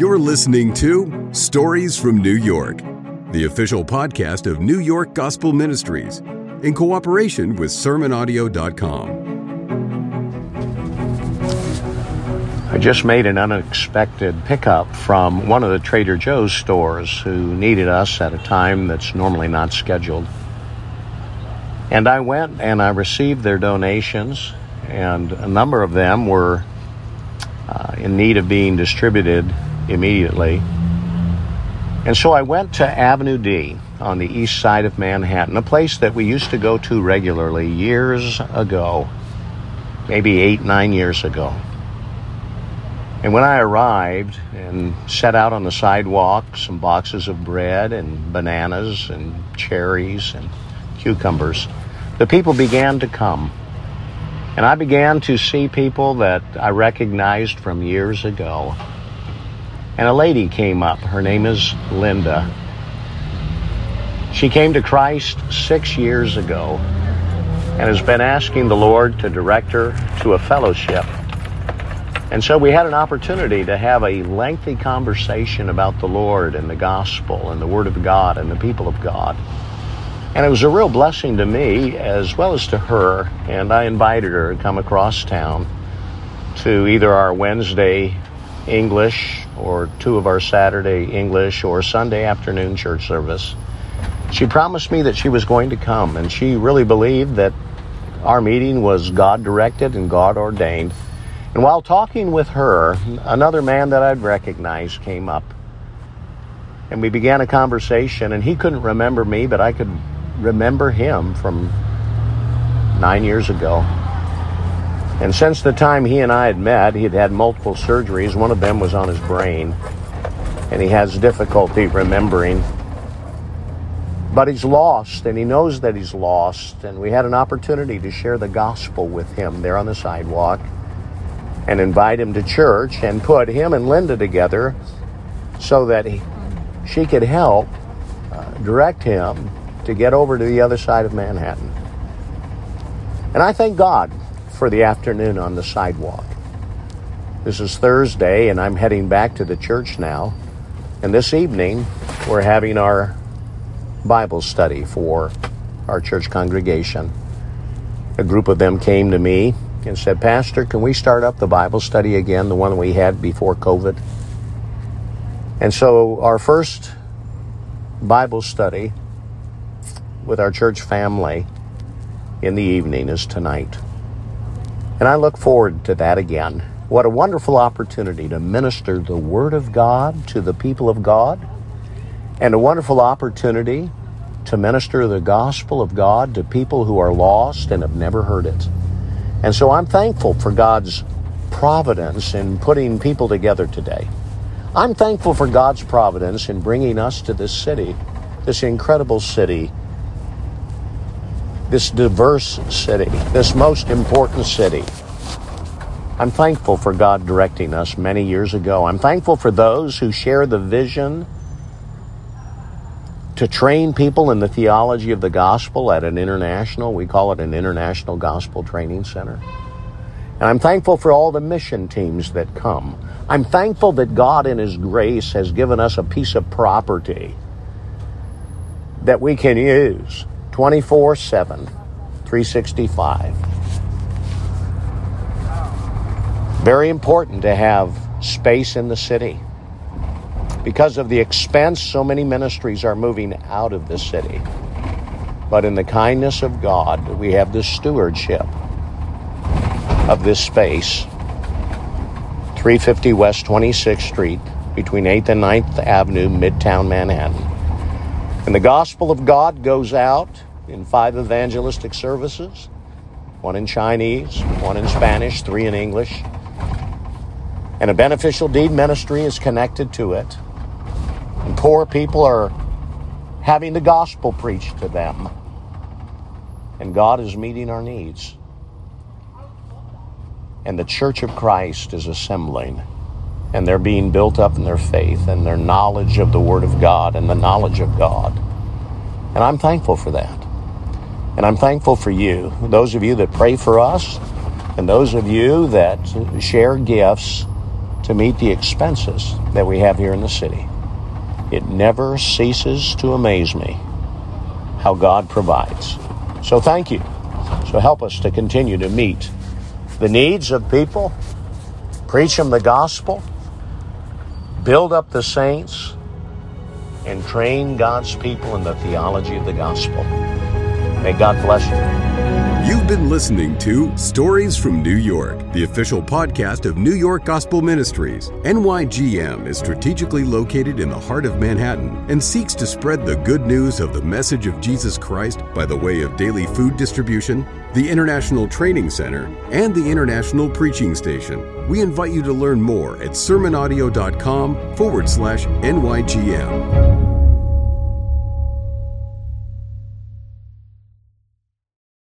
You're listening to Stories from New York, the official podcast of New York Gospel Ministries, in cooperation with SermonAudio.com. I just made an unexpected pickup from one of the Trader Joe's stores who needed us at a time that's normally not scheduled. And I went and I received their donations, and a number of them were uh, in need of being distributed immediately. And so I went to Avenue D on the east side of Manhattan, a place that we used to go to regularly years ago, maybe eight, nine years ago. And when I arrived and set out on the sidewalk, some boxes of bread and bananas and cherries and cucumbers, the people began to come. And I began to see people that I recognized from years ago. And a lady came up. Her name is Linda. She came to Christ six years ago and has been asking the Lord to direct her to a fellowship and so we had an opportunity to have a lengthy conversation about the Lord and the gospel and the Word of God and the people of God. And it was a real blessing to me as well as to her. And I invited her to come across town to either our Wednesday English or two of our Saturday English or Sunday afternoon church service. She promised me that she was going to come, and she really believed that our meeting was God directed and God ordained. And while talking with her, another man that I'd recognized came up. And we began a conversation, and he couldn't remember me, but I could remember him from nine years ago. And since the time he and I had met, he had had multiple surgeries. One of them was on his brain, and he has difficulty remembering. But he's lost, and he knows that he's lost. And we had an opportunity to share the gospel with him there on the sidewalk and invite him to church and put him and Linda together so that he, she could help uh, direct him to get over to the other side of Manhattan. And I thank God for the afternoon on the sidewalk. This is Thursday, and I'm heading back to the church now. And this evening, we're having our Bible study for our church congregation. A group of them came to me and said, Pastor, can we start up the Bible study again, the one we had before COVID? And so our first Bible study with our church family in the evening is tonight. And I look forward to that again. What a wonderful opportunity to minister the Word of God to the people of God, and a wonderful opportunity to minister the gospel of God to people who are lost and have never heard it. And so I'm thankful for God's providence in putting people together today. I'm thankful for God's providence in bringing us to this city, this incredible city, this diverse city, this most important city. I'm thankful for God directing us many years ago. I'm thankful for those who share the vision to train people in the theology of the gospel at an international, we call it an international gospel training center. And I'm thankful for all the mission teams that come. I'm thankful that God, in His grace, has given us a piece of property that we can use 24 7, 365. Very important to have space in the city. Because of the expense, so many ministries are moving out of the city. But in the kindness of God, we have the stewardship of this space 350 West 26th Street between 8th and 9th Avenue, Midtown Manhattan. And the gospel of God goes out in five evangelistic services one in Chinese, one in Spanish, three in English. And a beneficial deed ministry is connected to it. And poor people are having the gospel preached to them. And God is meeting our needs. And the church of Christ is assembling. And they're being built up in their faith and their knowledge of the Word of God and the knowledge of God. And I'm thankful for that. And I'm thankful for you, those of you that pray for us, and those of you that share gifts to meet the expenses that we have here in the city. It never ceases to amaze me how God provides. So thank you. So help us to continue to meet the needs of people, preach them the gospel, build up the saints, and train God's people in the theology of the gospel. May God bless you. You've been listening to Stories from New York, the official podcast of New York Gospel Ministries. NYGM is strategically located in the heart of Manhattan and seeks to spread the good news of the message of Jesus Christ by the way of daily food distribution, the International Training Center, and the International Preaching Station. We invite you to learn more at sermonaudio.com forward slash NYGM.